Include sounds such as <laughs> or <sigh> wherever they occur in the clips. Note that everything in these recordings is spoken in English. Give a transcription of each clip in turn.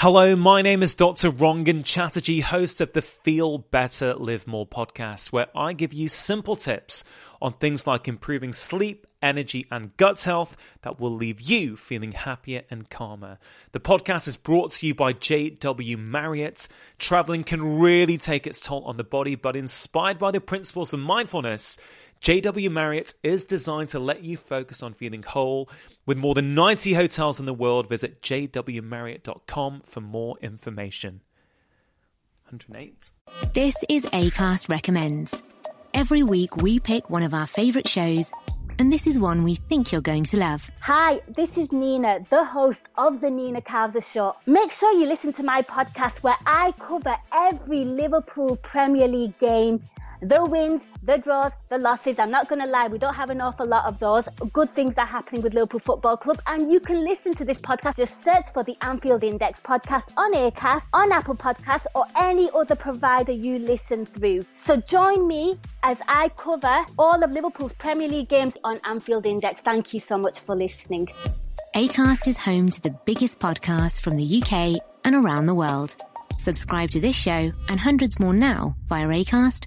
Hello, my name is Dr. Rangan Chatterjee, host of the Feel Better, Live More podcast, where I give you simple tips on things like improving sleep, energy, and gut health that will leave you feeling happier and calmer. The podcast is brought to you by JW Marriott. Traveling can really take its toll on the body, but inspired by the principles of mindfulness, JW Marriott is designed to let you focus on feeling whole. With more than 90 hotels in the world, visit jwmarriott.com for more information. 108. This is ACAST Recommends. Every week we pick one of our favourite shows, and this is one we think you're going to love. Hi, this is Nina, the host of the Nina Calvser Show. Make sure you listen to my podcast where I cover every Liverpool Premier League game the wins, the draws, the losses. I'm not going to lie, we don't have an awful lot of those. Good things are happening with Liverpool Football Club, and you can listen to this podcast. Just search for the Anfield Index podcast on Acast, on Apple Podcasts, or any other provider you listen through. So join me as I cover all of Liverpool's Premier League games on Anfield Index. Thank you so much for listening. ACAST is home to the biggest podcasts from the UK and around the world. Subscribe to this show and hundreds more now via ACAST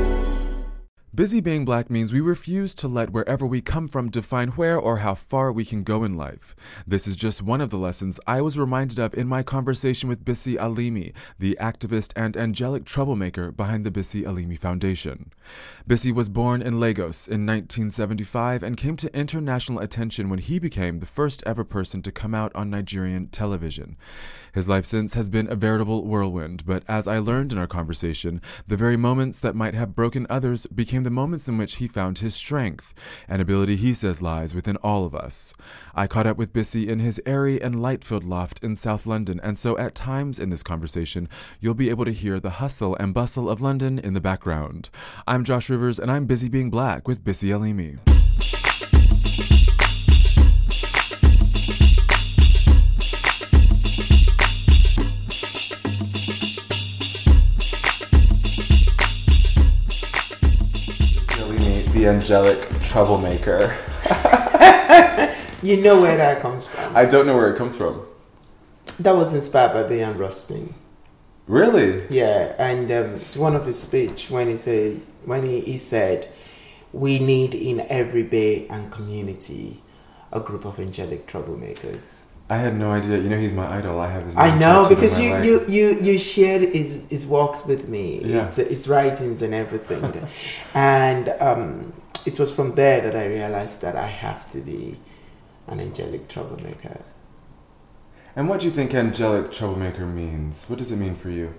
Busy being black means we refuse to let wherever we come from define where or how far we can go in life. This is just one of the lessons I was reminded of in my conversation with Bisi Alimi, the activist and angelic troublemaker behind the Bisi Alimi Foundation. Bisi was born in Lagos in 1975 and came to international attention when he became the first ever person to come out on Nigerian television. His life since has been a veritable whirlwind, but as I learned in our conversation, the very moments that might have broken others became the moments in which he found his strength, an ability he says lies within all of us. I caught up with Bisi in his airy and light filled loft in South London, and so at times in this conversation, you'll be able to hear the hustle and bustle of London in the background. I'm Josh Rivers, and I'm busy being black with Bisi Alimi. The angelic troublemaker. <laughs> you know where that comes from. I don't know where it comes from. That was inspired by Bayard Rustin. Really? Yeah, and um, it's one of his speech when he said when he, he said, "We need in every bay and community a group of angelic troublemakers." I had no idea. You know, he's my idol. I have his. I know because you, you you you shared his his walks with me. Yeah. His, his writings and everything, <laughs> and um, it was from there that I realized that I have to be an angelic troublemaker. And what do you think angelic troublemaker means? What does it mean for you?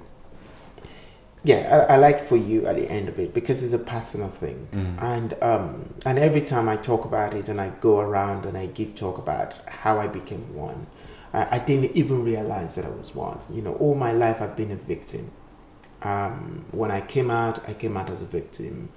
Yeah, I, I, like for you at the end of it because it's a personal thing, mm. and um, and every time I talk about it and I go around and I give talk about how I became one, I, I didn't even realize that I was one. You know, all my life I've been a victim. Um, when I came out, I came out as a victim.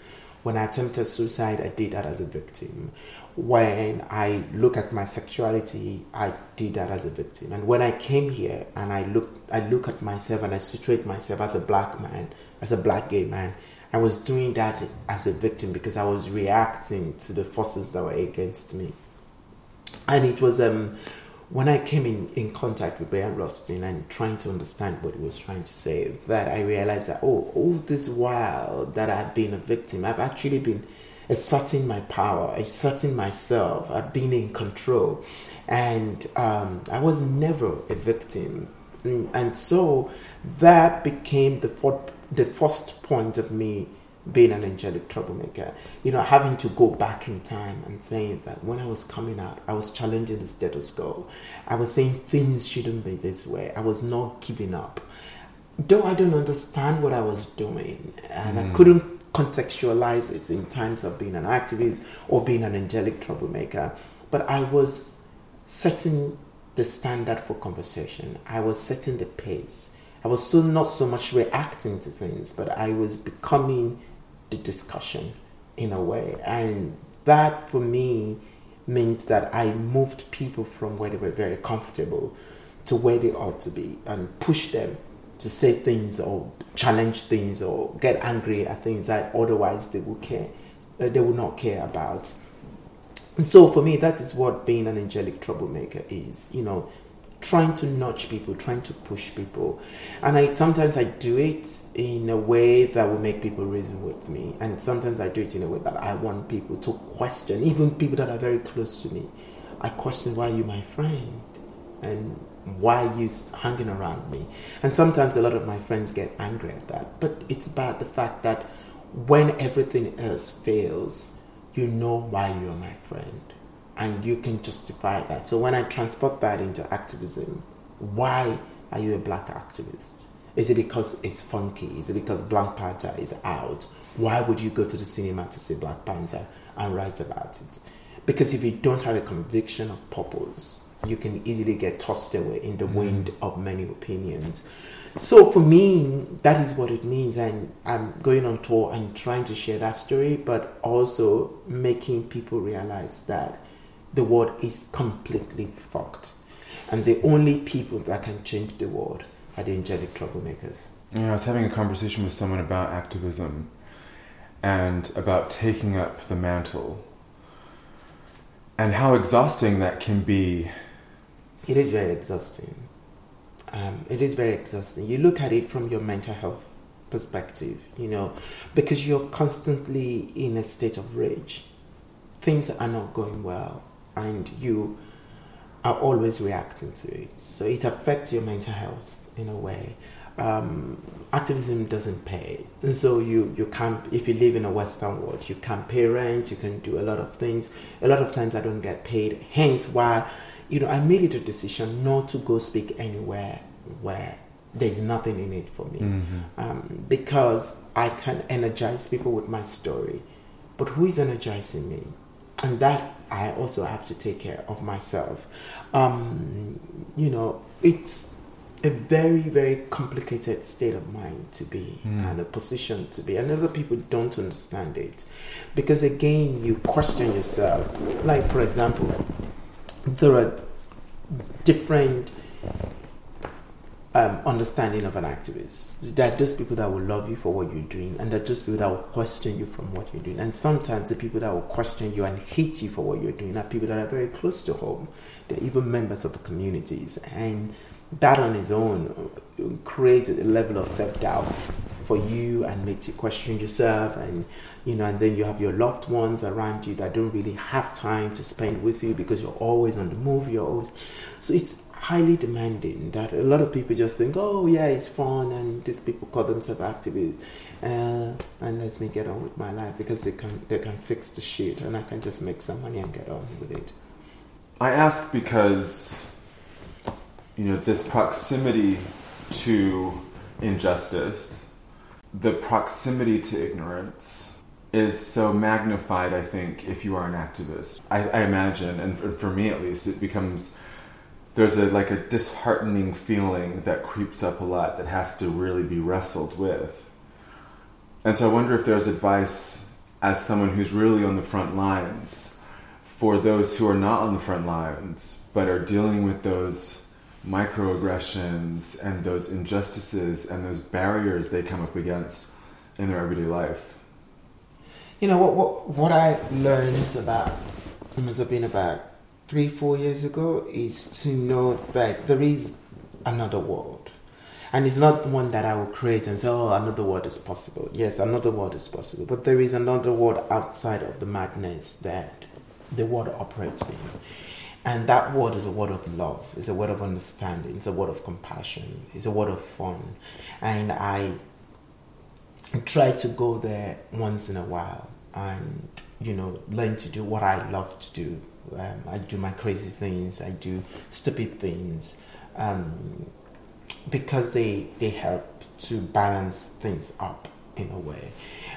When I attempted suicide, I did that as a victim. When I look at my sexuality, I did that as a victim. And when I came here and I look, I look at myself and I situate myself as a black man, as a black gay man, I was doing that as a victim because I was reacting to the forces that were against me. And it was um, when I came in, in contact with Bayard Rustin and trying to understand what he was trying to say, that I realized that, oh, all this while that I've been a victim, I've actually been asserting my power, asserting myself, uh, being in control. And um, I was never a victim. And, and so that became the, the first point of me being an angelic troublemaker. You know, having to go back in time and saying that when I was coming out, I was challenging the status quo. I was saying things shouldn't be this way. I was not giving up. Though I don't understand what I was doing and mm. I couldn't contextualize it in times of being an activist or being an angelic troublemaker, but I was setting the standard for conversation. I was setting the pace. I was still not so much reacting to things, but I was becoming the discussion in a way. And that for me means that I moved people from where they were very comfortable to where they ought to be and push them to say things or challenge things or get angry at things that otherwise they would care uh, they would not care about. And so for me that is what being an angelic troublemaker is, you know, trying to nudge people, trying to push people. And I sometimes I do it in a way that will make people reason with me. And sometimes I do it in a way that I want people to question, even people that are very close to me. I question why are you my friend? And why are you hanging around me? And sometimes a lot of my friends get angry at that. But it's about the fact that when everything else fails, you know why you're my friend and you can justify that. So when I transport that into activism, why are you a black activist? Is it because it's funky? Is it because Black Panther is out? Why would you go to the cinema to see Black Panther and write about it? Because if you don't have a conviction of purpose, you can easily get tossed away in the mm. wind of many opinions. So for me, that is what it means, and I'm going on tour and trying to share that story, but also making people realize that the world is completely fucked. And the only people that can change the world are the angelic troublemakers. Yeah, I was having a conversation with someone about activism and about taking up the mantle and how exhausting that can be. It is very exhausting. Um, it is very exhausting. You look at it from your mental health perspective, you know, because you're constantly in a state of rage. Things are not going well and you are always reacting to it. So it affects your mental health in a way. Um, activism doesn't pay, and so you you can't. If you live in a Western world, you can pay rent, you can do a lot of things. A lot of times, I don't get paid. Hence, why you know I made it a decision not to go speak anywhere where there's nothing in it for me, mm-hmm. um, because I can energize people with my story. But who is energizing me? And that I also have to take care of myself. Um, you know, it's a very, very complicated state of mind to be mm. and a position to be. And other people don't understand it. Because again, you question yourself. Like, for example, there are different um, understanding of an activist. There are those people that will love you for what you're doing, and there are those people that will question you from what you're doing. And sometimes the people that will question you and hate you for what you're doing are people that are very close to home. They're even members of the communities, and that on its own creates a level of self doubt for you and makes you question yourself and you know and then you have your loved ones around you that don't really have time to spend with you because you're always on the move you're always so it's highly demanding that a lot of people just think, oh yeah, it's fun, and these people call themselves activists, uh, and let me get on with my life because they can they can fix the shit, and I can just make some money and get on with it. I ask because you know this proximity to injustice, the proximity to ignorance is so magnified. I think if you are an activist, I, I imagine, and for, for me at least, it becomes there's a like a disheartening feeling that creeps up a lot that has to really be wrestled with. And so I wonder if there's advice as someone who's really on the front lines for those who are not on the front lines but are dealing with those microaggressions and those injustices and those barriers they come up against in their everyday life. You know what what what I learned about must have been about three, four years ago is to know that there is another world. And it's not one that I will create and say, oh, another world is possible. Yes, another world is possible. But there is another world outside of the madness that the world operates in. And that word is a word of love, it's a word of understanding, it's a word of compassion, it's a word of fun. And I try to go there once in a while and, you know, learn to do what I love to do. Um, I do my crazy things, I do stupid things, um, because they, they help to balance things up in a way.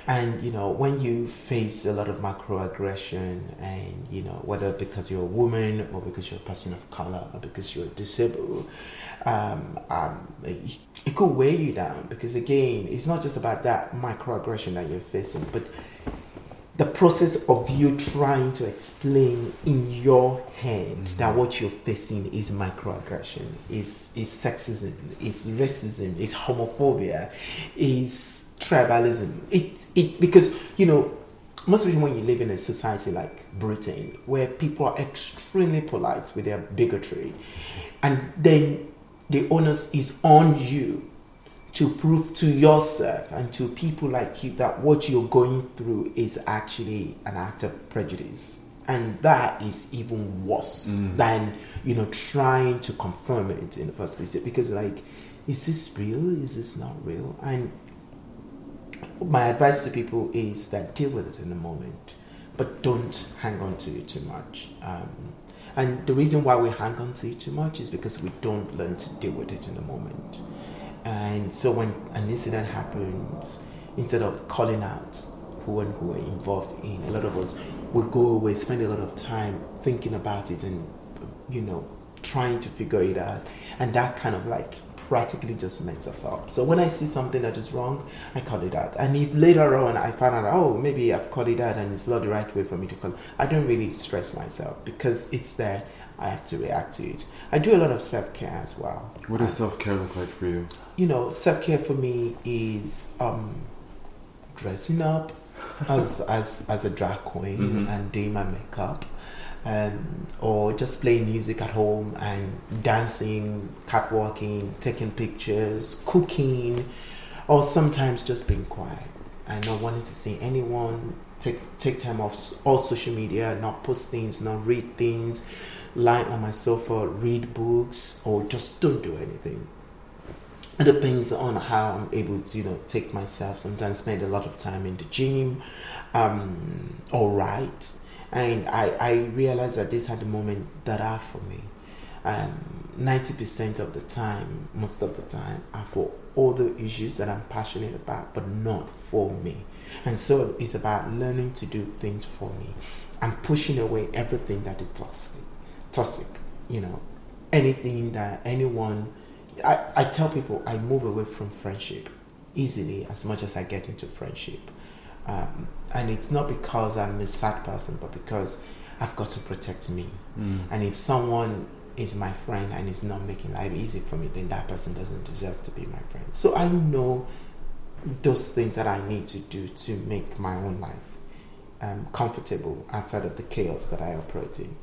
And you know, when you face a lot of microaggression, and you know, whether because you're a woman or because you're a person of color or because you're disabled, um, um, it, it could weigh you down. Because again, it's not just about that microaggression that you're facing, but the process of you trying to explain in your head mm-hmm. that what you're facing is microaggression, is is sexism, is racism, is homophobia, is tribalism. It it because you know most of the time when you live in a society like Britain where people are extremely polite with their bigotry, and then the onus is on you to prove to yourself and to people like you that what you're going through is actually an act of prejudice and that is even worse mm. than you know trying to confirm it in the first place because like is this real is this not real and my advice to people is that deal with it in the moment, but don't hang on to it too much. Um, and the reason why we hang on to it too much is because we don't learn to deal with it in the moment. And so when an incident happens, instead of calling out who and who are involved in, a lot of us will go away, spend a lot of time thinking about it and, you know, trying to figure it out. And that kind of like practically just mess us up. So when I see something that is wrong, I call it out. And if later on I find out, oh, maybe I've called it out and it's not the right way for me to call, I don't really stress myself because it's there. I have to react to it. I do a lot of self care as well. What does self care look like for you? You know, self care for me is um, dressing up as as as a drag queen mm-hmm. and doing my makeup um, or just playing music at home and dancing, catwalking, taking pictures, cooking, or sometimes just being quiet and not wanting to see anyone. Take take time off all social media, not post things, not read things, lie on my sofa, read books, or just don't do anything. It depends on how I'm able to, you know, take myself. Sometimes spend a lot of time in the gym, um, or write and I, I realized that these are the moments that are for me. Um, 90% of the time, most of the time, are for all the issues that I'm passionate about, but not for me. And so it's about learning to do things for me and pushing away everything that is toxic. Toxic, you know, anything that anyone. I, I tell people I move away from friendship easily as much as I get into friendship. Um, and it's not because I'm a sad person, but because I've got to protect me. Mm. And if someone is my friend and is not making life easy for me, then that person doesn't deserve to be my friend. So I know those things that I need to do to make my own life um, comfortable outside of the chaos that I operate in.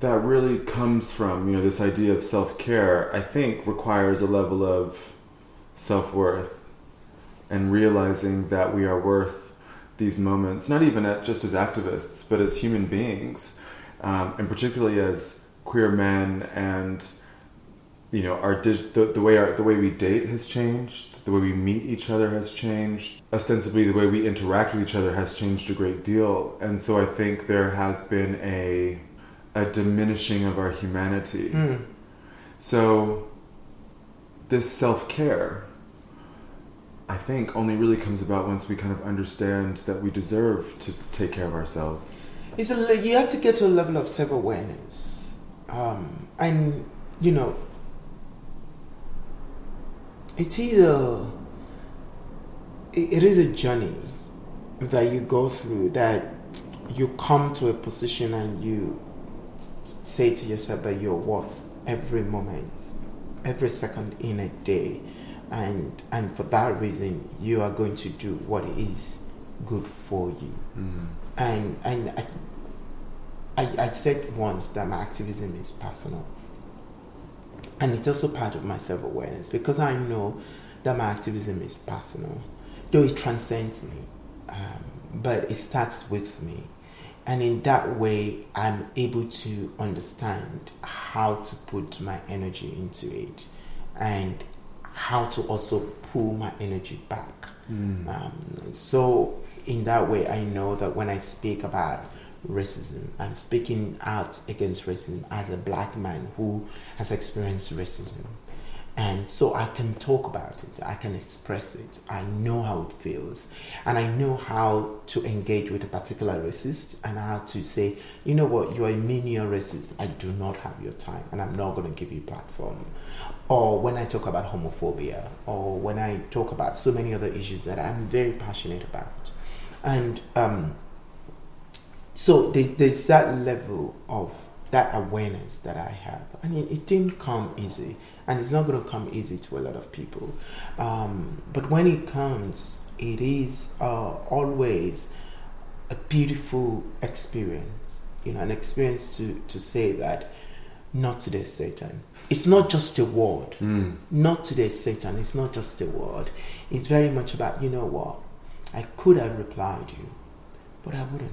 That really comes from you know this idea of self care. I think requires a level of self worth and realizing that we are worth these moments, not even at, just as activists, but as human beings, um, and particularly as queer men and you know our dig- the, the way our the way we date has changed the way we meet each other has changed ostensibly the way we interact with each other has changed a great deal and so i think there has been a a diminishing of our humanity mm. so this self-care I think only really comes about once we kind of understand that we deserve to take care of ourselves. It's a, you have to get to a level of self awareness, um, and you know, it is a it is a journey that you go through that you come to a position and you say to yourself that you're worth every moment, every second in a day and and for that reason you are going to do what is good for you mm. and and I, I, I said once that my activism is personal And it's also part of my self awareness because I know that my activism is personal, though it transcends me, um, but it starts with me. And in that way, I'm able to understand how to put my energy into it and how to also pull my energy back. Mm. Um, so, in that way, I know that when I speak about racism, I'm speaking out against racism as a black man who has experienced racism. And so I can talk about it, I can express it, I know how it feels, and I know how to engage with a particular racist and how to say, you know what, you are a menial racist, I do not have your time, and I'm not going to give you a platform. Or when I talk about homophobia, or when I talk about so many other issues that I'm very passionate about. And um, so there's that level of that awareness that I have. and it didn't come easy and it's not going to come easy to a lot of people. Um, but when it comes, it is uh, always a beautiful experience, you know, an experience to, to say that not today, Satan. It's not just a word. Mm. Not today, Satan. It's not just a word. It's very much about, you know what? I could have replied you, but I wouldn't.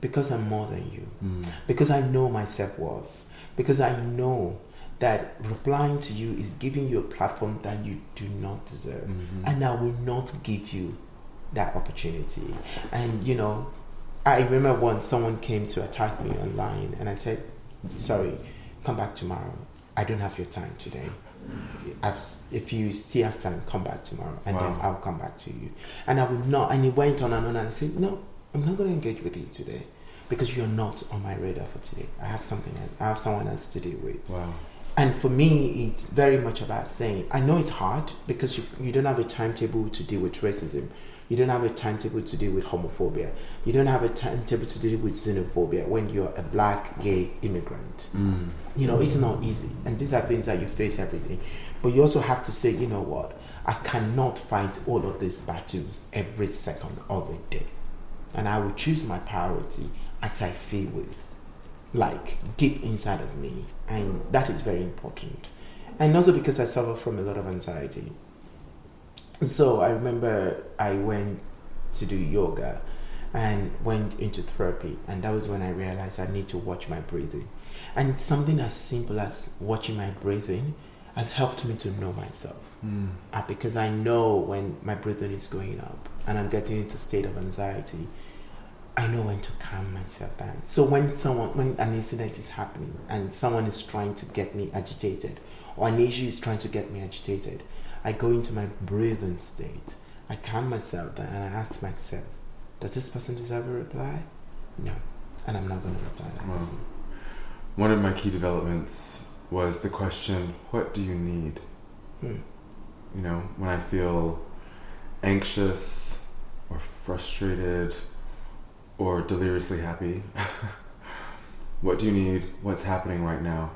Because I'm more than you. Mm. Because I know my self worth. Because I know that replying to you is giving you a platform that you do not deserve. Mm-hmm. And I will not give you that opportunity. And, you know, I remember once someone came to attack me online and I said, sorry, come back tomorrow. I don't have your time today. I've, if you still have time, come back tomorrow, and wow. then I'll come back to you. And I will not. And he went on and on, and I said, no, I'm not going to engage with you today because you're not on my radar for today. I have something. I have someone else to deal with. Wow. And for me, it's very much about saying, I know it's hard because you, you don't have a timetable to deal with racism. You don't have a timetable to deal with homophobia. You don't have a timetable to deal with xenophobia when you're a black gay immigrant. Mm. You know, it's not easy. And these are things that you face every day. But you also have to say, you know what? I cannot fight all of these battles every second of the day. And I will choose my priority as I feel with like deep inside of me, and that is very important. And also because I suffer from a lot of anxiety. So I remember I went to do yoga and went into therapy, and that was when I realized I need to watch my breathing. And something as simple as watching my breathing has helped me to know myself. Mm. Uh, because I know when my breathing is going up and I'm getting into a state of anxiety, I know when to calm myself down. So when someone, when an incident is happening and someone is trying to get me agitated, or an issue is trying to get me agitated, I go into my breathing state. I calm myself down and I ask myself, does this person deserve a reply? No, and I'm not going to reply that person. One of my key developments was the question, "What do you need?" Hmm. You know, when I feel anxious or frustrated or deliriously happy. <laughs> what do you need? What's happening right now?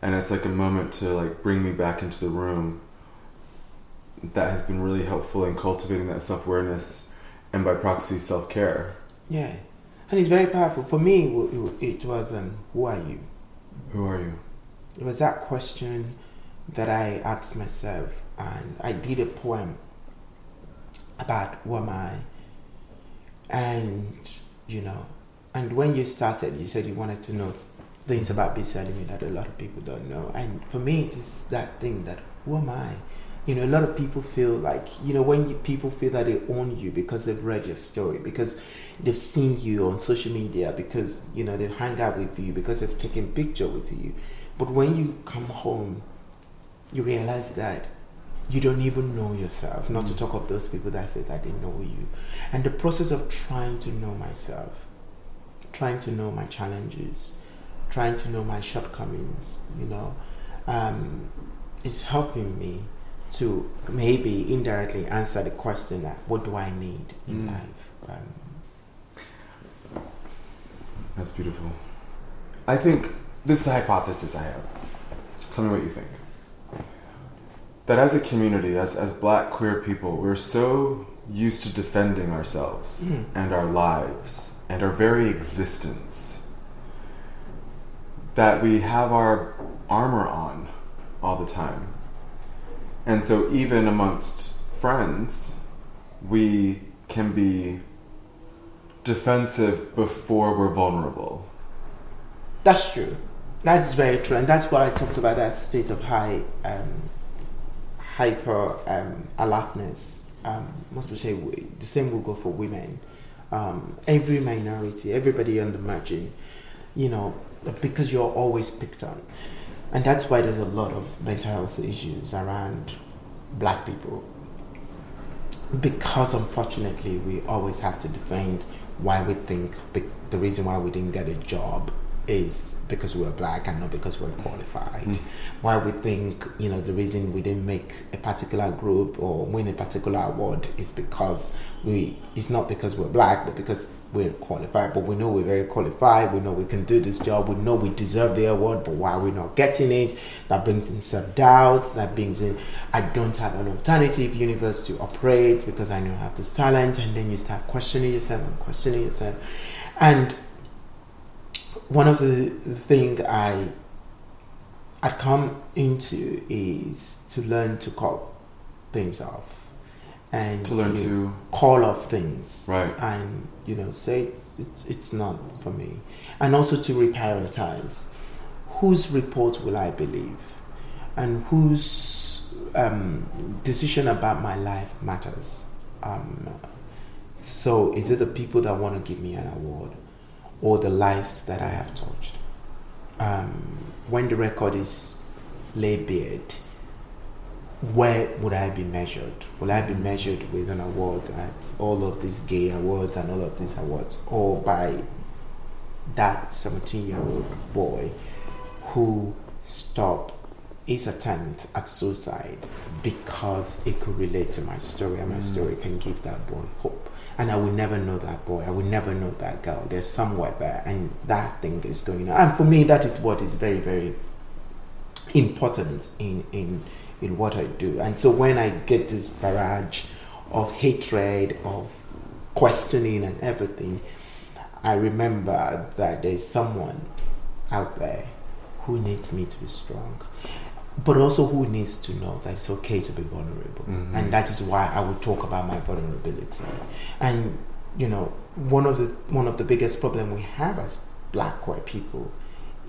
And it's like a moment to like bring me back into the room. That has been really helpful in cultivating that self awareness and by proxy self care. Yeah, and it's very powerful. For me, it was um, who are you? Who are you? It was that question that I asked myself, and I did a poem about who am I, and you know. And when you started, you said you wanted to know things about Bisi Alimi that a lot of people don't know. And for me, it's that thing that who am I? You know, a lot of people feel like, you know, when you, people feel that they own you because they've read your story, because they've seen you on social media, because, you know, they've hung out with you, because they've taken picture with you. But when you come home, you realize that you don't even know yourself, not mm. to talk of those people that say that they know you. And the process of trying to know myself, trying to know my challenges, trying to know my shortcomings, you know, um, is helping me to maybe indirectly answer the question that what do I need in mm. life? Um, That's beautiful. I think this is a hypothesis I have. Tell me what you think that as a community, as, as black queer people, we're so used to defending ourselves mm. and our lives and our very existence that we have our armor on all the time. And so, even amongst friends, we can be defensive before we're vulnerable. That's true. That's very true, and that's what I talked about. That state of high um, hyper um, alertness. Um, most would say the same will go for women. Um, every minority, everybody on the margin, you know, because you're always picked on, and that's why there's a lot of mental health issues around black people. Because unfortunately, we always have to defend why we think the reason why we didn't get a job is because we're black and not because we're qualified. Mm. Why we think, you know, the reason we didn't make a particular group or win a particular award is because we, it's not because we're black, but because we're qualified. But we know we're very qualified. We know we can do this job. We know we deserve the award, but why we're not getting it, that brings in self doubt. That brings in, I don't have an alternative universe to operate because I know I have this talent. And then you start questioning yourself and questioning yourself. And one of the, thing I I come into is to learn to call things off and to learn to call off things. Right. And you know say it's, it's, it's not for me. And also to reprioritize whose report will I believe? And whose um, decision about my life matters. Um, so is it the people that want to give me an award or the lives that I have touched. Um, when the record is laid bare, where would I be measured? Will I be measured with an award at all of these gay awards and all of these awards, or by that 17 year old boy who stopped his attempt at suicide because it could relate to my story and my mm. story can give that boy hope? and I will never know that boy. I will never know that girl. There's somewhere there, and that thing is going on. And for me, that is what is very, very important in in in what I do. And so when I get this barrage of hatred, of questioning, and everything, I remember that there's someone out there who needs me to be strong but also who needs to know that it's okay to be vulnerable mm-hmm. and that is why i would talk about my vulnerability and you know one of the one of the biggest problem we have as black white people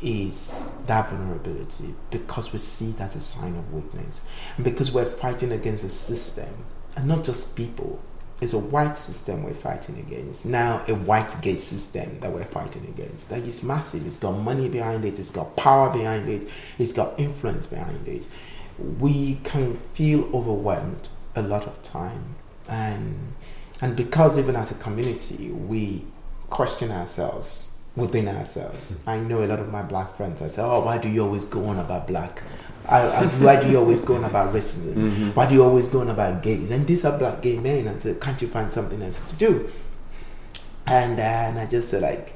is that vulnerability because we see it as a sign of weakness and because we're fighting against a system and not just people it's a white system we're fighting against. Now, a white gay system that we're fighting against. That is massive. It's got money behind it, it's got power behind it, it's got influence behind it. We can feel overwhelmed a lot of time. And, and because, even as a community, we question ourselves within ourselves. I know a lot of my black friends, I say, Oh, why do you always go on about black? I, I, why do you always go on about racism? Mm-hmm. Why do you always go on about gays? And these are black gay men, and so can't you find something else to do? And, uh, and I just said, like,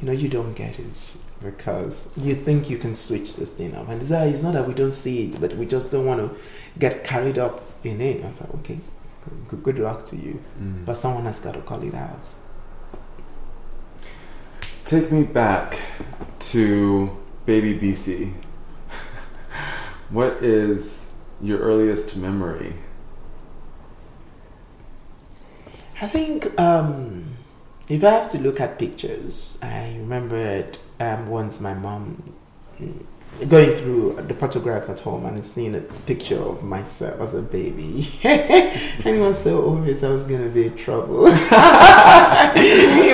you know, you don't get it because you think you can switch this thing up. And it's, uh, it's not that we don't see it, but we just don't want to get carried up in it. I thought, okay, good, good luck to you. Mm. But someone has got to call it out. Take me back to baby Bisi. What is your earliest memory? I think um, if I have to look at pictures, I remembered um, once my mom going through the photograph at home and seeing a picture of myself as a baby. <laughs> and it was so obvious I was to be in trouble. <laughs> it,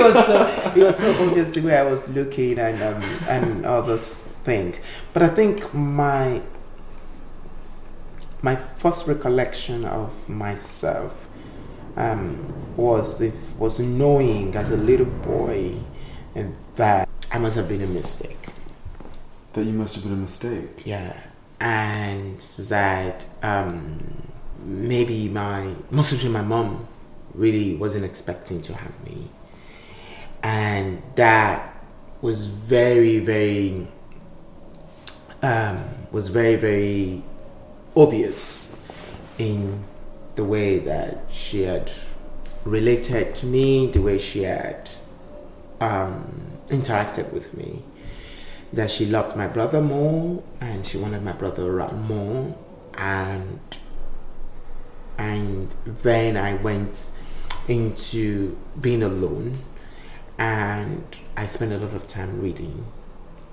was so, it was so obvious the way I was looking and, um, and all those things. But I think my my first recollection of myself um, was the, was knowing as a little boy that I must have been a mistake. That you must have been a mistake. Yeah, and that um, maybe my most of my mom really wasn't expecting to have me, and that was very very um, was very very obvious in the way that she had related to me, the way she had um, interacted with me. That she loved my brother more and she wanted my brother around more. And and then I went into being alone and I spent a lot of time reading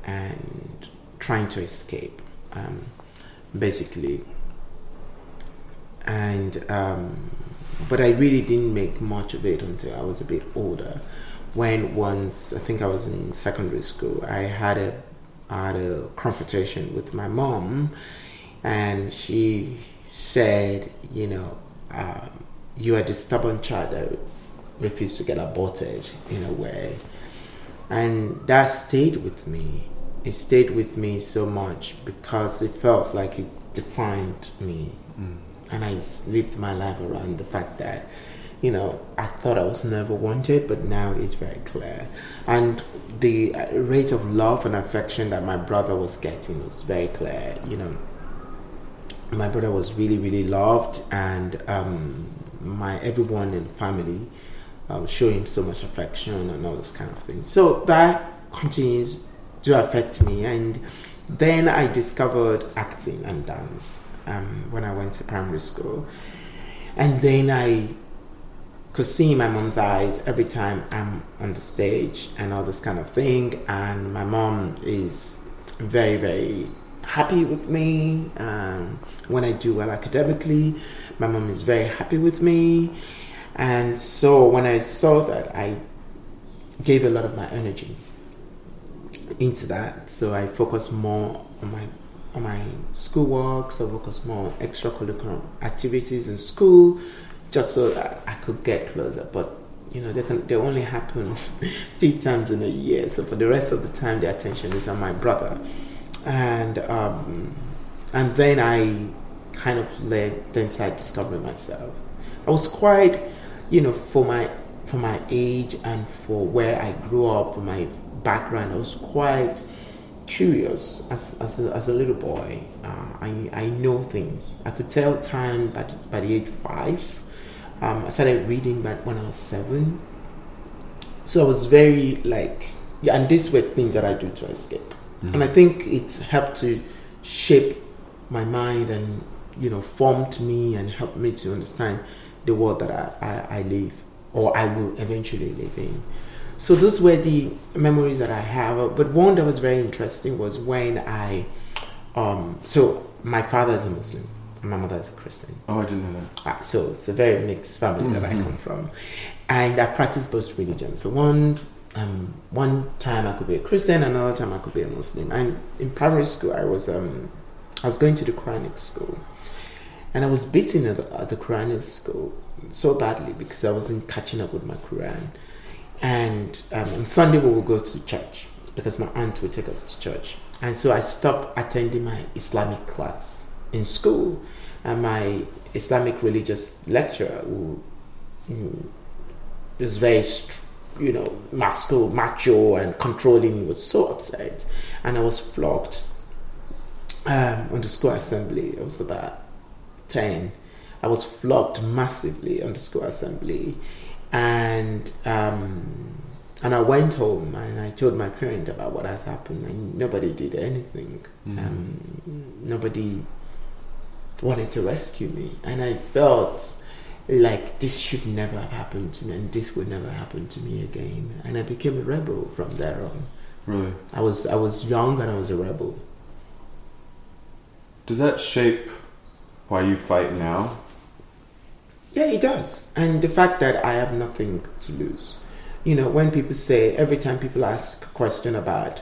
and trying to escape um, basically. And um, but I really didn't make much of it until I was a bit older. When once I think I was in secondary school I had a I had a confrontation with my mom and she said you know um, you are the stubborn child that refused to get aborted in a way. And that stayed with me. It stayed with me so much because it felt like it defined me. Mm. And I lived my life around the fact that, you know, I thought I was never wanted, but now it's very clear. And the rate of love and affection that my brother was getting was very clear. You know, my brother was really, really loved, and um, my everyone in the family um, show him so much affection and all this kind of thing. So that continues to affect me, and then I discovered acting and dance um, when I went to primary school, and then I could see my mom's eyes every time I'm on the stage and all this kind of thing, and my mom is very, very happy with me um, when I do well academically. My mom is very happy with me. And so when I saw that, I gave a lot of my energy into that. So I focused more on my on my schoolwork, so I focused more on extracurricular activities in school, just so that I could get closer. But you know, they can they only happen <laughs> three times in a year. So for the rest of the time, the attention is on my brother and um, and then I kind of led then started discovering myself. I was quite, you know, for my for my age and for where I grew up, for my background, I was quite curious as, as, a, as a little boy. Uh, I, I know things. I could tell time by, by the age five. Um, I started reading back when I was seven. So I was very like, yeah, and these were things that I do to escape. Mm-hmm. And I think it's helped to shape my mind and, you know, formed me and helped me to understand the world that I, I, I live or I will eventually live in. So those were the memories that I have. But one that was very interesting was when I, um, so my father is a Muslim, my mother is a Christian. Oh, I didn't know that. Ah, so it's a very mixed family mm-hmm. that I mm-hmm. come from, and I practice both religions. So one um, one time I could be a Christian, another time I could be a Muslim. And in primary school, I was um, I was going to the Quranic school, and I was beaten at the, at the Quranic school so badly because I wasn't catching up with my Quran. And um, on Sunday we would go to church because my aunt would take us to church, and so I stopped attending my Islamic class in school, and my Islamic religious lecturer who, who was very you know, masculine, macho, and controlling was so upset. And I was flogged um, on the school assembly. I was about 10. I was flogged massively on the school assembly. And um, and I went home and I told my parents about what had happened, and nobody did anything. Mm-hmm. Um, nobody wanted to rescue me, and I felt like this should never have happened to me and this would never happen to me again. And i became a rebel from there on. Really? I was i was young and i was a rebel. Does that shape why you fight now? Yeah it does. And the fact that i have nothing to lose. You know when people say every time people ask a question about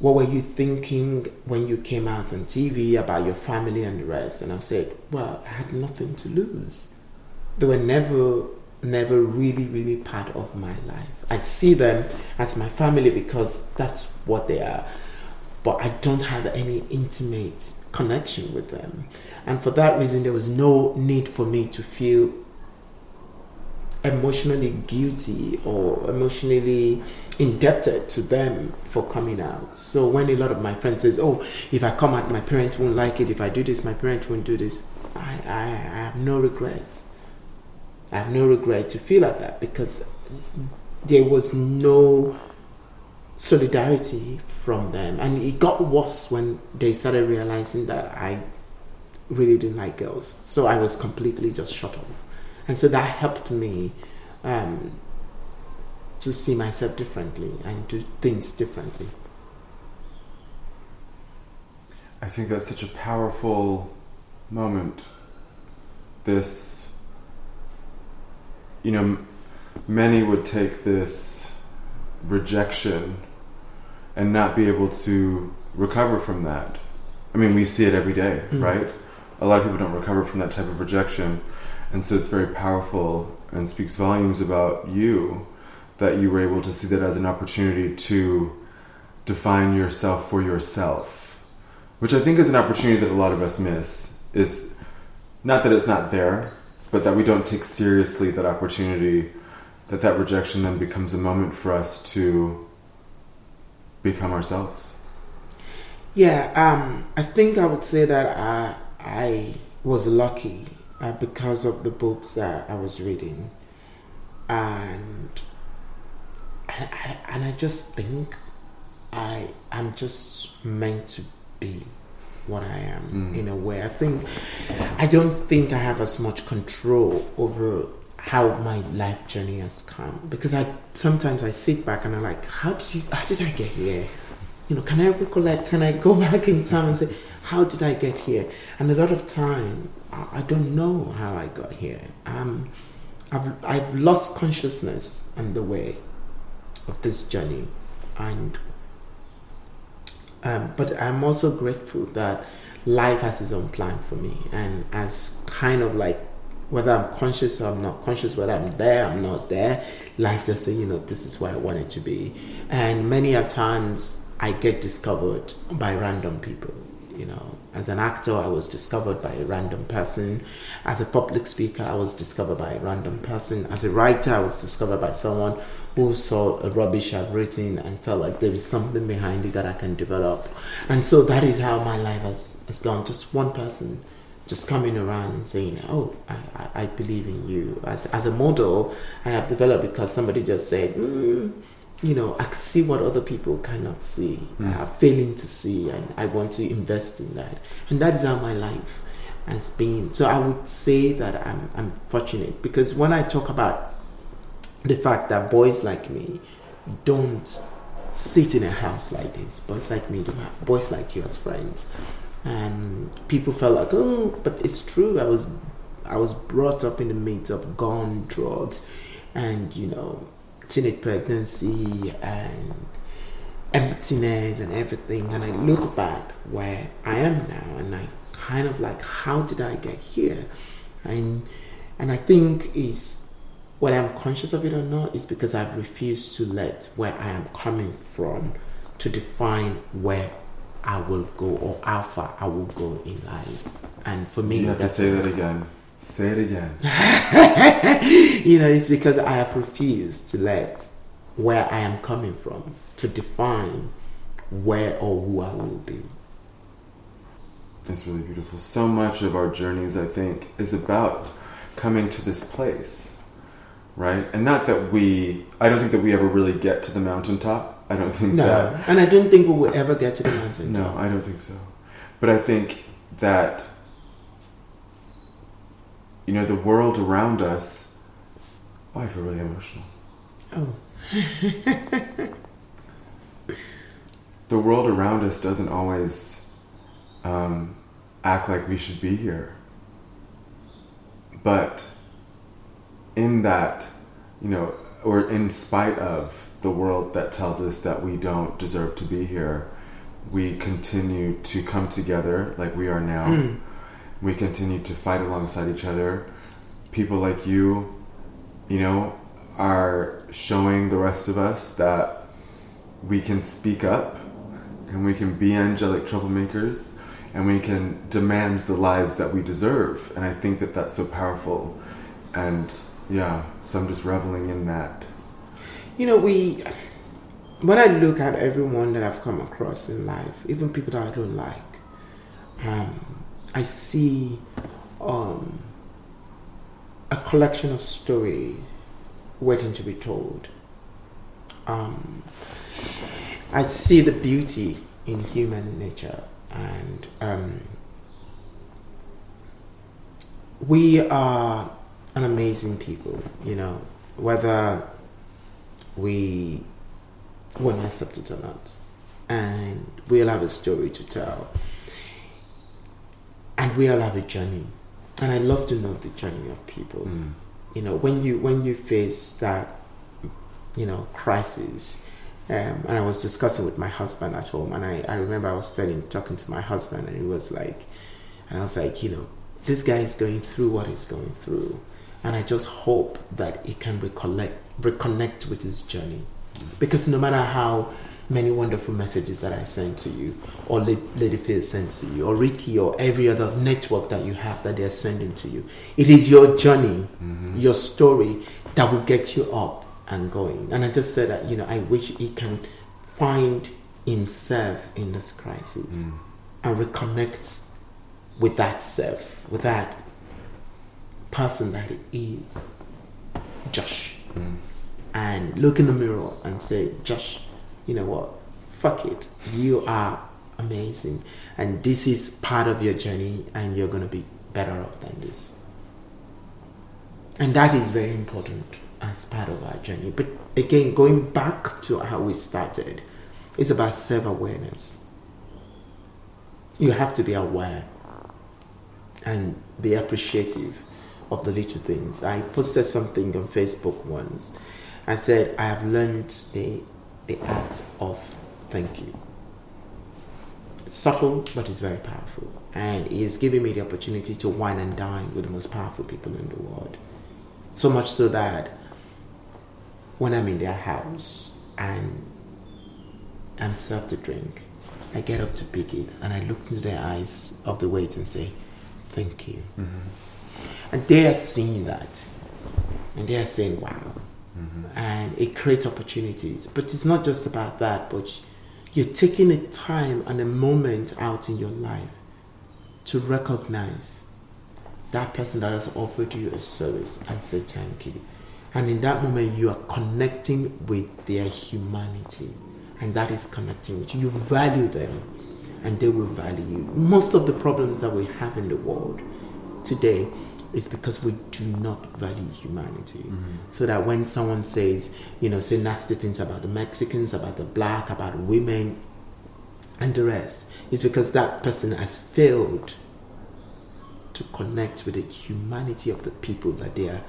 what were you thinking when you came out on tv about your family and the rest? And i've said well i had nothing to lose. They were never never really really part of my life. I see them as my family because that's what they are. But i don't have any intimate connection with them. And for that reason there was no need for me to feel emotionally guilty or emotionally indebted to them for coming out so when a lot of my friends says oh if i come out my parents won't like it if i do this my parents won't do this i, I, I have no regrets I have no regret to feel like that because there was no solidarity from them. And it got worse when they started realizing that I really didn't like girls. So I was completely just shut off. And so that helped me um, to see myself differently and do things differently. I think that's such a powerful moment. This, you know, many would take this rejection and not be able to recover from that. I mean, we see it every day, mm-hmm. right? A lot of people don't recover from that type of rejection. And so it's very powerful and speaks volumes about you that you were able to see that as an opportunity to define yourself for yourself, which I think is an opportunity that a lot of us miss. Is not that it's not there, but that we don't take seriously that opportunity, that that rejection then becomes a moment for us to become ourselves. Yeah, um, I think I would say that I I was lucky uh, because of the books that I was reading, and and I, and I just think I I'm just meant to be what I am mm. in a way. I think I don't think I have as much control over how my life journey has come because I sometimes I sit back and I'm like, how did you how did I get here? You know, can I recollect? Can I go <laughs> back in time and say, how did I get here? And a lot of time I don't know how I got here. Um, I've I've lost consciousness on the way of this journey, and um, but I'm also grateful that life has its own plan for me, and as kind of like whether I'm conscious or I'm not conscious, whether I'm there, or I'm not there, life just say, you know, this is where I want it to be. And many a times I get discovered by random people, you know, as an actor, I was discovered by a random person. As a public speaker, I was discovered by a random person. As a writer, I was discovered by someone who saw a rubbish I've written and felt like there is something behind it that I can develop. And so that is how my life has, has gone. Just one person just coming around and saying, "Oh, I, I, believe in you." As, as a model, I have developed because somebody just said, mm, you know, I can see what other people cannot see, mm. are failing to see, and I want to invest in that. And that is how my life has been. So I would say that I'm, I'm fortunate because when I talk about the fact that boys like me don't sit in a house like this, boys like me do have boys like you as friends, and people felt like, oh, but it's true. I was I was brought up in the midst of gun, drugs, and you know teenage pregnancy and emptiness and everything. And I look back where I am now and I kind of like, how did I get here? And and I think is whether I'm conscious of it or not is because I've refused to let where I am coming from to define where I will go or how far I will go in life. And for me, you have to say that again. Say it again. <laughs> you know, it's because I have refused to let where I am coming from to define where or who I will be. It's really beautiful. So much of our journeys, I think, is about coming to this place, right? And not that we, I don't think that we ever really get to the mountaintop. I don't think no, that. and I don't think we will ever get to the <laughs> mountaintop. no, I don't think so. But I think that you know, the world around us. Oh, I feel really emotional. Oh. <laughs> the world around us doesn't always um, act like we should be here. But in that, you know, or in spite of the world that tells us that we don't deserve to be here, we continue to come together like we are now. Mm we continue to fight alongside each other. People like you, you know, are showing the rest of us that we can speak up and we can be angelic troublemakers and we can demand the lives that we deserve. And I think that that's so powerful. And yeah, so I'm just reveling in that. You know, we, when I look at everyone that I've come across in life, even people that I don't like, um, I see um, a collection of stories waiting to be told. Um, I see the beauty in human nature, and um, we are an amazing people. You know, whether we to accept it or not, and we all have a story to tell, and we all have a journey. And I love to know the journey of people. Mm. You know, when you when you face that, you know, crisis, um, and I was discussing with my husband at home, and I, I remember I was telling, talking to my husband, and he was like, and I was like, you know, this guy is going through what he's going through, and I just hope that he can recollect, reconnect with his journey, because no matter how many wonderful messages that I send to you, or Lady Phyll sends to you, or Ricky, or every other network that you have that they are sending to you, it is your journey, mm-hmm. your story that will get you up and going. And I just said that, you know, I wish he can find himself in this crisis mm. and reconnect with that self, with that person that he is, Josh. Mm. And look in the mirror and say, Josh, you know what? Fuck it. You are amazing. And this is part of your journey, and you're going to be better off than this. And that is very important as part of our journey. But again, going back to how we started, it's about self awareness. You have to be aware and be appreciative of the little things. I posted something on Facebook once. I said, I have learned the, the art of thank you. It's subtle, but it's very powerful. And it is giving me the opportunity to wine and dine with the most powerful people in the world. So much so that when I'm in their house and I'm served a drink, I get up to pick it and I look into the eyes of the waiter and say, Thank you. Mm-hmm. And they are seeing that. And they are saying, Wow. Mm-hmm. And it creates opportunities. But it's not just about that, but you're taking a time and a moment out in your life to recognize that person that has offered you a service and say thank you. And in that moment, you are connecting with their humanity, and that is connecting with you. You value them, and they will value you. Most of the problems that we have in the world today is because we do not value humanity. Mm-hmm. So that when someone says, you know, say nasty things about the Mexicans, about the black, about women, and the rest, is because that person has failed to connect with the humanity of the people that they are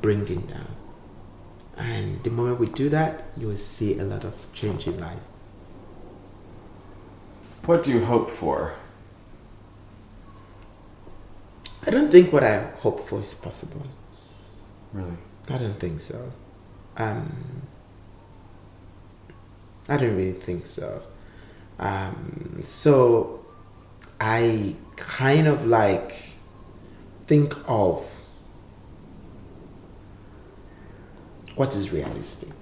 bringing down. And the moment we do that, you will see a lot of change in life. What do you hope for? I don't think what I hope for is possible. Really? I don't think so. Um, I don't really think so. Um, so I kind of like think of what is realistic.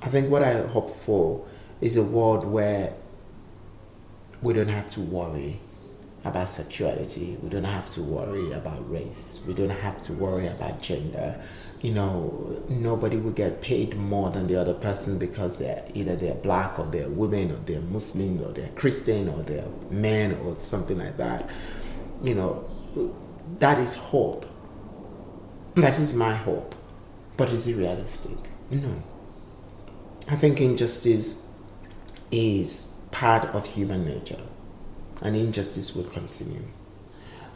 I think what I hope for is a world where we don't have to worry about sexuality. We don't have to worry about race. We don't have to worry about gender. You know, nobody will get paid more than the other person because they're either they're black or they're women or they're Muslim or they're Christian or they're men or something like that. You know, that is hope. That is my hope. But is it realistic? No. I think injustice is part of human nature and injustice will continue.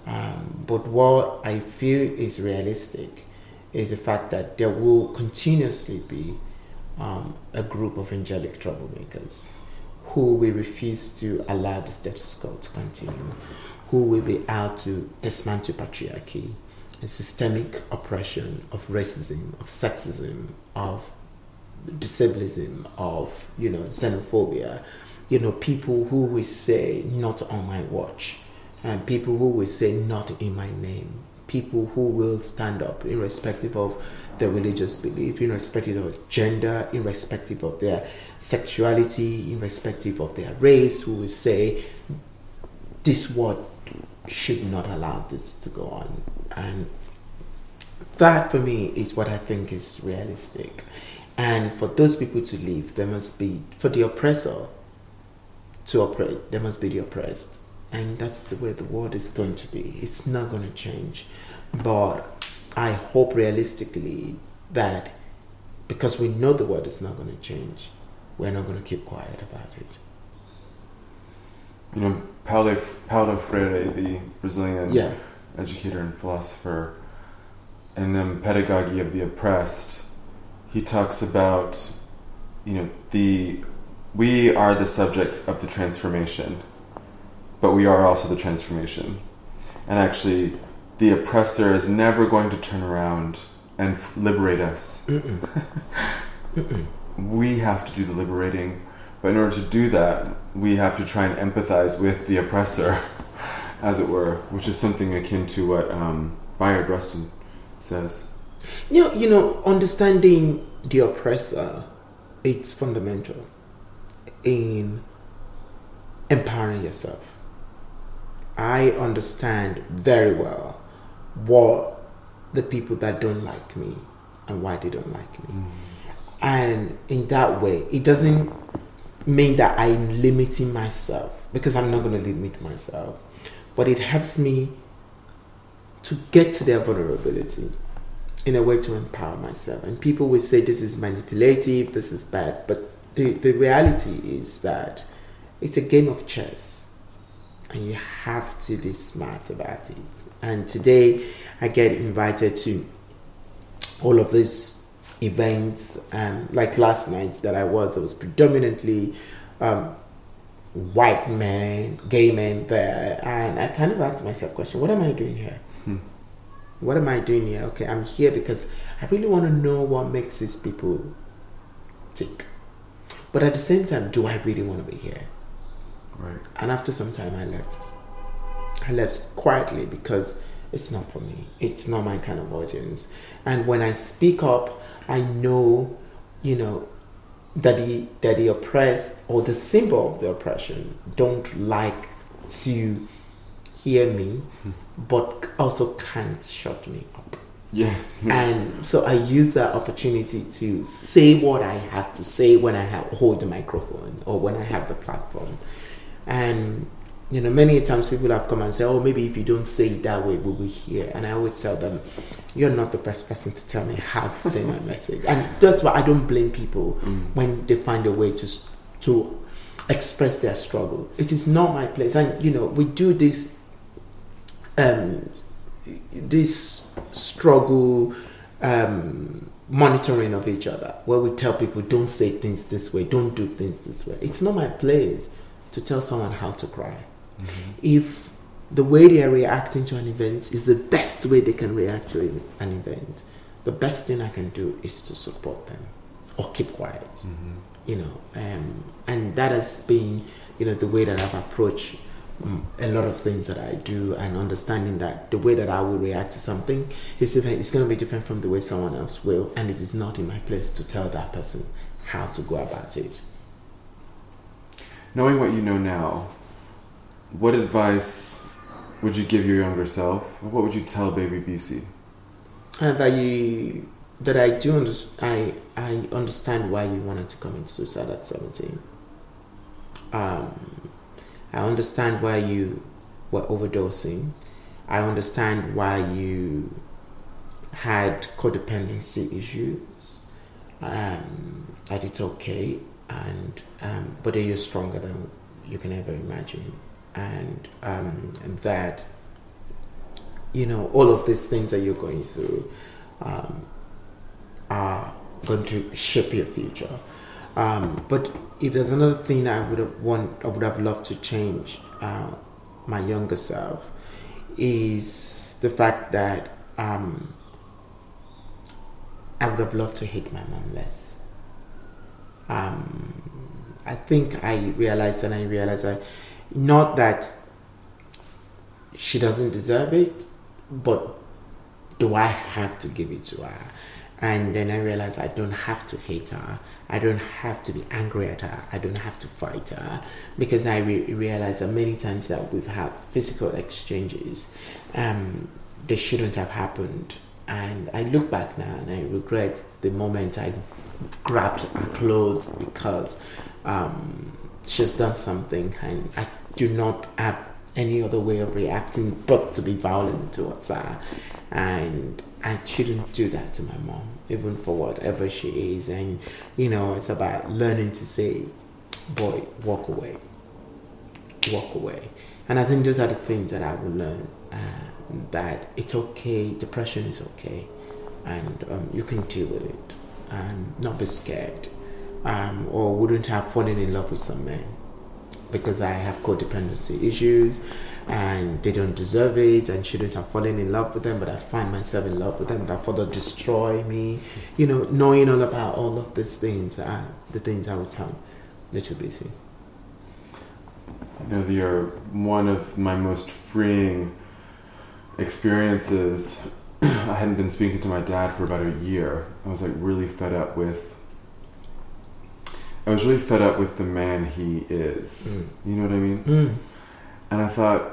Um, but what I feel is realistic is the fact that there will continuously be um, a group of angelic troublemakers who will refuse to allow the status quo to continue, who will be out to dismantle patriarchy and systemic oppression of racism, of sexism, of disablism, of you know xenophobia, you know people who will say not on my watch, and people who will say not in my name, people who will stand up irrespective of their religious belief, irrespective of gender, irrespective of their sexuality, irrespective of their race, who will say this world should not allow this to go on. And that for me is what I think is realistic. And for those people to leave, there must be, for the oppressor to operate, there must be the oppressed. And that's the way the world is going to be. It's not going to change. But I hope realistically that because we know the world is not going to change, we're not going to keep quiet about it. You know, Paulo, Paulo Freire, the Brazilian Yeah. educator and philosopher, and um, Pedagogy of the Oppressed, he talks about, you know, the we are the subjects of the transformation, but we are also the transformation. And actually, the oppressor is never going to turn around and f- liberate us. <laughs> we have to do the liberating, but in order to do that, we have to try and empathize with the oppressor, <laughs> as it were, which is something akin to what um, Bayard Rustin says. You know, you know, understanding the oppressor, it's fundamental in empowering yourself. I understand very well what the people that don't like me and why they don't like me. Mm. And in that way, it doesn't mean that I'm limiting myself because I'm not going to limit myself, but it helps me to get to their vulnerability in a way to empower myself. And people will say this is manipulative, this is bad, but the, the reality is that it's a game of chess and you have to be smart about it. And today I get invited to all of these events, um, like last night that I was, it was predominantly um, white men, gay men there, and I kind of asked myself, question: What am I doing here? What am I doing here? Okay, I'm here because I really want to know what makes these people tick. But at the same time, do I really want to be here? Right. And after some time, I left. I left quietly because it's not for me. It's not my kind of audience. And when I speak up, I know, you know, that the that the oppressed or the symbol of the oppression don't like to hear me, hmm. but also can't shut me. Yes. And so I use that opportunity to say what I have to say when I have, hold the microphone or when I have the platform. And you know, many times people have come and say, "Oh, maybe if you don't say it that way, we will hear." And I always tell them, "You're not the best person to tell me how to say my <laughs> message." And that's why I don't blame people when they find a way to to express their struggle. It is not my place, and you know, we do this um, this struggle um, monitoring of each other, where we tell people, "Don't say things this way, don't do things this way." It's not my place to tell someone how to cry. If the way they are reacting to an event is the best way they can react to an event, the best thing I can do is to support them or keep quiet. You know, um, and that has been, you know, the way that I've approached a lot of things that I do, and understanding that the way that I will react to something is different. It's going to be different from the way someone else will, and it is not in my place to tell that person how to go about it. Knowing what you know now, what advice would you give your younger self? What would you tell baby Bisi? and that you that I do under, I I understand why you wanted to commit suicide at seventeen. Um, I understand why you were overdosing. I understand why you had codependency issues. Um, and it's okay, and um, but you're stronger than you can ever imagine, and um, and that you know all of these things that you're going through um, are going to shape your future. Um, but if there's another thing I would have want, I would have loved to change uh, my younger self is the fact that um, I would have loved to hate my mom less. Um, I think I realized and I realized I, not that she doesn't deserve it, but do I have to give it to her? And then I realized I don't have to hate her. I don't have to be angry at her. I don't have to fight her because I re- realized that many times that we've had physical exchanges, um, they shouldn't have happened. And I look back now and I regret the moment I grabbed her clothes because um, she's done something, and I do not have any other way of reacting but to be violent towards her. And I shouldn't do that to my mom, even for whatever she is. And, you know, it's about learning to say, boy, walk away. Walk away. And I think those are the things that I will learn uh, that it's okay, depression is okay, and um, you can deal with it and not be scared. Um, or wouldn't have fallen in love with some men because I have codependency issues and they don't deserve it and shouldn't have fallen in love with them, but I find myself in love with them that further destroy me. You know, knowing all about all of these things are the things I would tell little Bisi. You know, they are one of my most freeing experiences. <clears throat> I hadn't been speaking to my dad for about a year. I was like really fed up with I was really fed up with the man he is. Mm. You know what I mean? Mm. And I thought,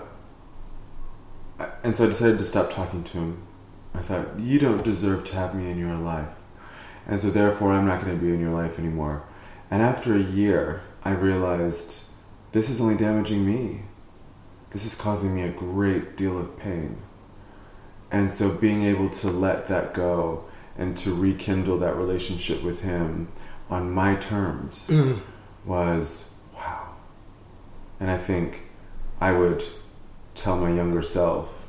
and so I decided to stop talking to him. I thought, you don't deserve to have me in your life. And so therefore, I'm not going to be in your life anymore. And after a year, I realized this is only damaging me. This is causing me a great deal of pain. And so being able to let that go and to rekindle that relationship with him on my terms mm. was wow. And I think I would tell my younger self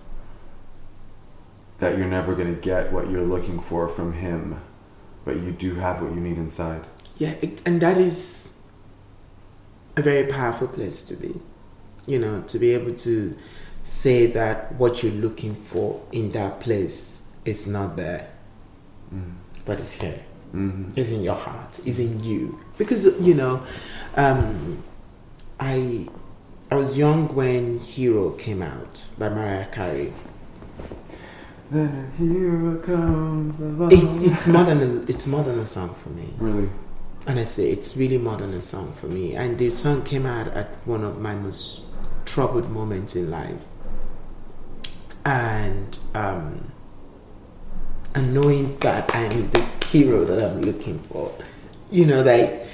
that you're never going to get what you're looking for from him, but you do have what you need inside. Yeah, it, and that is a very powerful place to be. You know, to be able to say that what you're looking for in that place is not there, mm. but it's here mm-hmm. is in your heart, is in you. Because you know, um, I I was young when Hero came out by Mariah Carey. Then a hero comes along. It, it's more than a, it's more than a song for me. Really. And I say it's really more than a song for me. And the song came out at one of my most troubled moments in life. And um, and knowing that I am the hero that I'm looking for. You know, like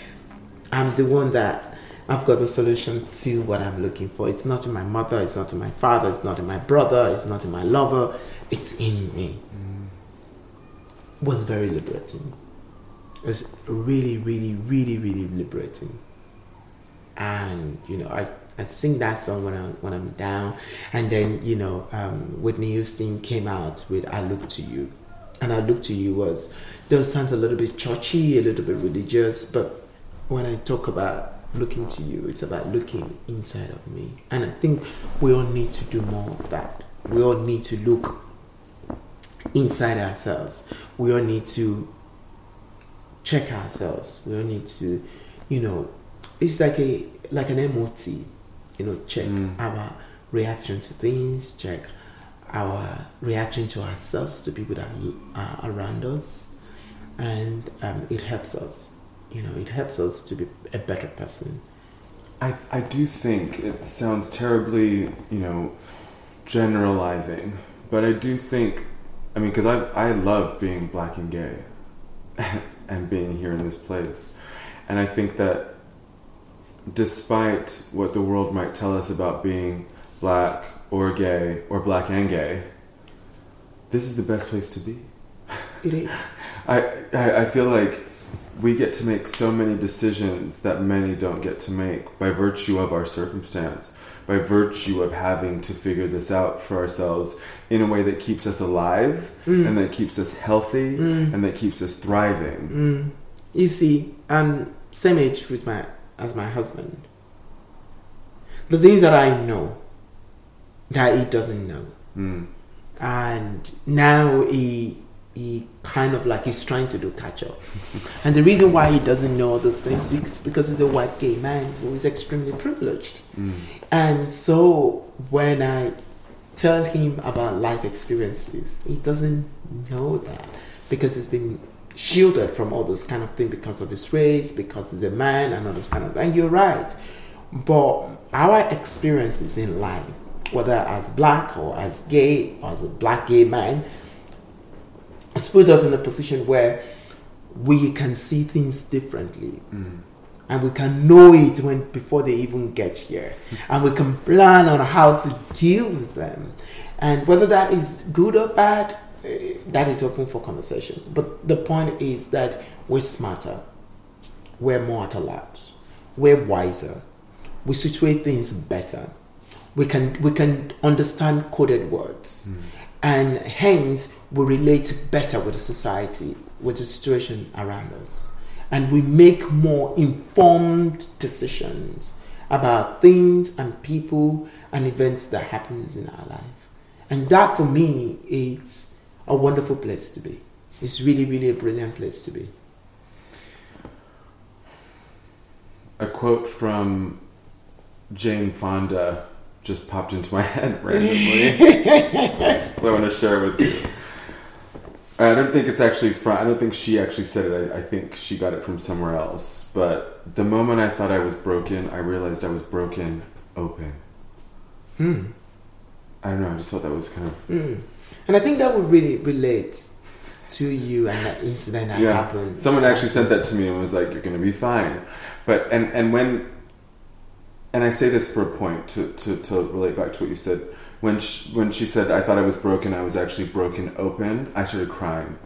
I'm the one that I've got the solution to what I'm looking for. It's not in my mother, it's not in my father, it's not in my brother, it's not in my lover, it's in me. Mm. was very liberating. It was really, really, really, really liberating. And you know, I, I sing that song when I'm when I'm down, and then you know, um, Whitney Houston came out with "I Look to You," and I look to you was those sounds a little bit churchy, a little bit religious, but when I talk about looking to you, it's about looking inside of me. And I think we all need to do more of that. We all need to look inside ourselves. We all need to check ourselves. We all need to, you know, it's like a like an MOT, you know, check mm. our reaction to things, check our reaction to ourselves, to people that are around us, and um, it helps us. You know, it helps us to be a better person. I, I do think it sounds terribly, you know, generalizing, but I do think, I mean, because I, I love being black and gay <laughs> and being here in this place. And I think that despite what the world might tell us about being black or gay or black and gay, this is the best place to be. It is. <laughs> I, I, I feel like we get to make so many decisions that many don't get to make by virtue of our circumstance, by virtue of having to figure this out for ourselves in a way that keeps us alive mm. and that keeps us healthy mm. and that keeps us thriving. Mm. You see, I'm same age with my as my husband. The things that I know that he doesn't know. Mm. And now he he kind of like he's trying to do catch up. <laughs> and the reason why he doesn't know all those things is because he's a white gay man who is extremely privileged. Mm. And so when I tell him about life experiences, he doesn't know that because he's been shielded from all those kind of things because of his race, because he's a man, and all those kind of. And you're right, but our experiences in life whether as black or as gay or as a black gay man, has put us in a position where we can see things differently. And we can know it when before they even get here. <laughs> And we can plan on how to deal with them. And whether that is good or bad, eh, that is open for conversation. But the point is that we're smarter, we're more at alert, we're wiser, we situate things better. We can we can understand coded words, and hence we relate better with the society, with the situation around us, and we make more informed decisions about things and people and events that happens in our life. And that for me is a wonderful place to be. It's really, really a brilliant place to be. A quote from Jane Fonda just popped into my <laughs> head randomly. <laughs> so I want to share it with you. I don't think it's actually from, I don't think she actually said it. I, I think she got it from somewhere else. But the moment I thought I was broken, I realized I was broken open. Hmm. I don't know, I just thought that was kind of. Mm. And I think that would really relate to you and that incident that yeah. happened. Someone actually sent that to me and was like, "You're going to be fine." But and and when and I say this for a point to to, to relate back to what you said when she, when she said I thought I was broken, I was actually broken open. I started crying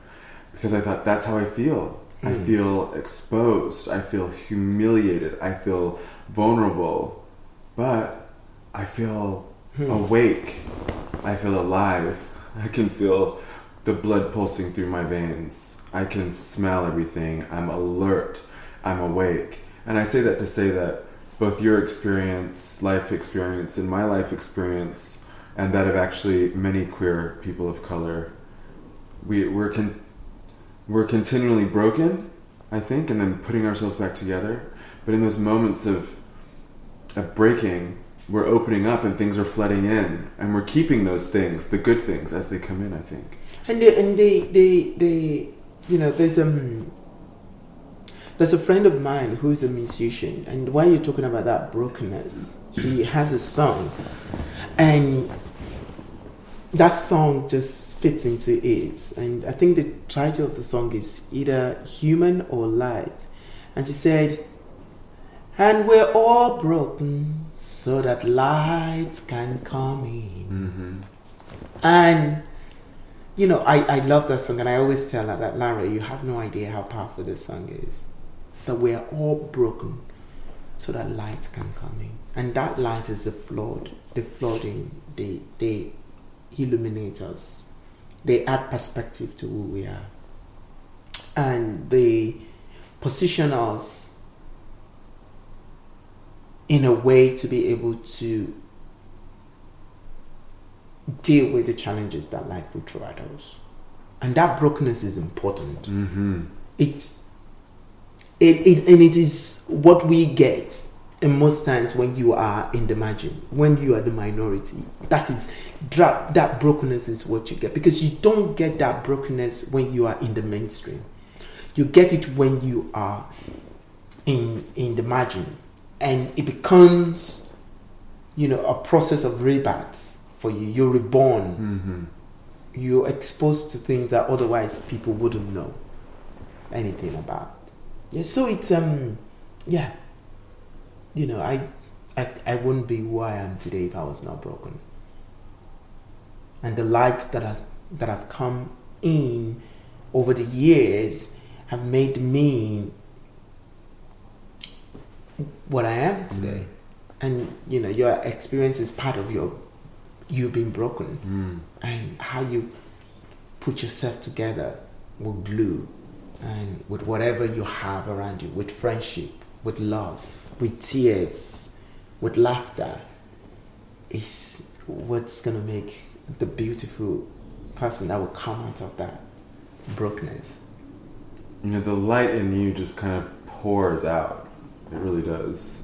because I thought that's how I feel. I hmm. feel exposed. I feel humiliated. I feel vulnerable, but I feel hmm. awake. I feel alive. I can feel the blood pulsing through my veins. I can smell everything. I'm alert. I'm awake. And I say that to say that both your experience, life experience, and my life experience, and that of actually many queer people of color, we, we're, con- we're continually broken, I think, and then putting ourselves back together. But in those moments of, of breaking, we're opening up and things are flooding in, and we're keeping those things, the good things, as they come in. I think. And they, and they, they, they, you know, there's um, there's a friend of mine who's a musician, and while you're talking about that brokenness, he has a song, and that song just fits into it. And I think the title of the song is either "Human" or "Light," and she said, "And we're all broken, so that light can come in." Mm-hmm. And you know, I, I love that song, and I always tell her that Lara, you have no idea how powerful this song is. That we are all broken, so that light can come in, and that light is the flood, the flooding. They they illuminate us. They add perspective to who we are, and they position us in a way to be able to deal with the challenges that life will throw at us. And that brokenness is important. Mm-hmm. It, it, it, and it is what we get and most times when you are in the margin, when you are the minority. That is that, that brokenness is what you get because you don't get that brokenness when you are in the mainstream. You get it when you are in in the margin, and it becomes, you know, a process of rebirth for you. You're reborn. Mm-hmm. You're exposed to things that otherwise people wouldn't know anything about. Yeah, so it's um, yeah. You know, I, I, I wouldn't be who I am today if I was not broken. And the lights that has that have come in over the years have made me what I am today. And you know, your experience is part of your you being broken Mm. and how you put yourself together with glue and with whatever you have around you, with friendship, with love, with tears, with laughter, is what's gonna make the beautiful person that will come out of that brokenness. You know, the light in you just kind of pours out. It really does.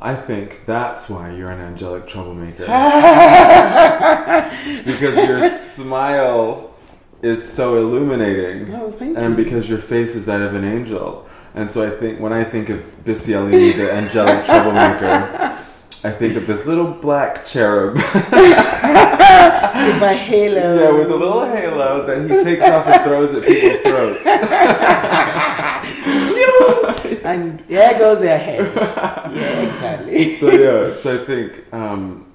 I think that's why you're an angelic troublemaker. <laughs> because your smile is so illuminating. Oh, thank and you. because your face is that of an angel. And so I think when I think of Bisi the <laughs> angelic troublemaker, I think of this little black cherub. with my halo. <laughs> Yeah, with a little halo that he takes off and throws at people's throats. <laughs> and there goes their head. Yeah, exactly. So yeah, so I think um,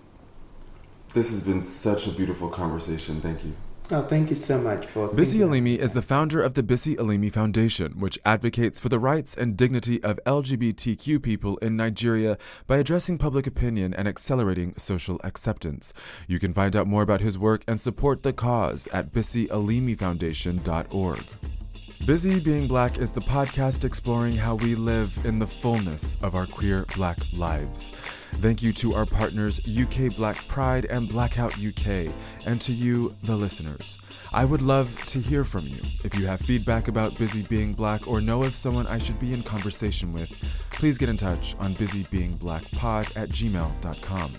this has been such a beautiful conversation. Thank you. Oh, thank you so much for Bisi Alimi is the founder of the Bisi Alimi Foundation, which advocates for the rights and dignity of LGBTQ people in Nigeria by addressing public opinion and accelerating social acceptance. You can find out more about his work and support the cause at bisialimifoundation.org. Busy Being Black is the podcast exploring how we live in the fullness of our queer black lives. Thank you to our partners UK Black Pride and Blackout UK, and to you, the listeners. I would love to hear from you. If you have feedback about Busy Being Black or know of someone I should be in conversation with, please get in touch on busybeingblackpod at gmail.com.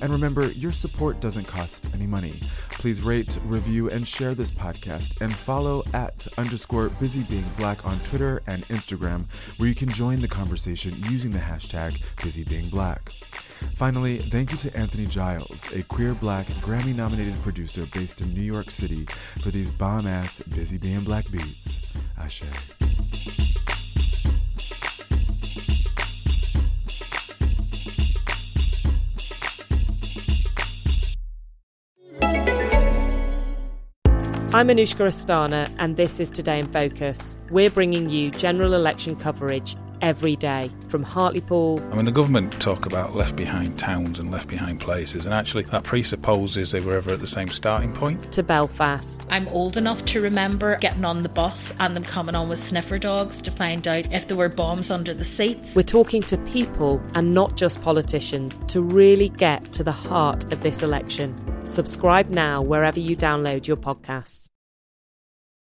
And remember, your support doesn't cost any money. Please rate, review, and share this podcast, and follow at underscore busy being black on Twitter and Instagram, where you can join the conversation using the hashtag busy being black. Finally, thank you to Anthony Giles, a queer black Grammy nominated producer based in New York City, for these bomb ass busy being black beats. Ashe. I'm Anushka Asthana, and this is Today in Focus. We're bringing you general election coverage every day from Hartlepool I mean, the government talk about left behind towns and left behind places, and actually, that presupposes they were ever at the same starting point. to Belfast. I'm old enough to remember getting on the bus and them coming on with sniffer dogs to find out if there were bombs under the seats. We're talking to people and not just politicians to really get to the heart of this election. Subscribe now wherever you download your podcasts.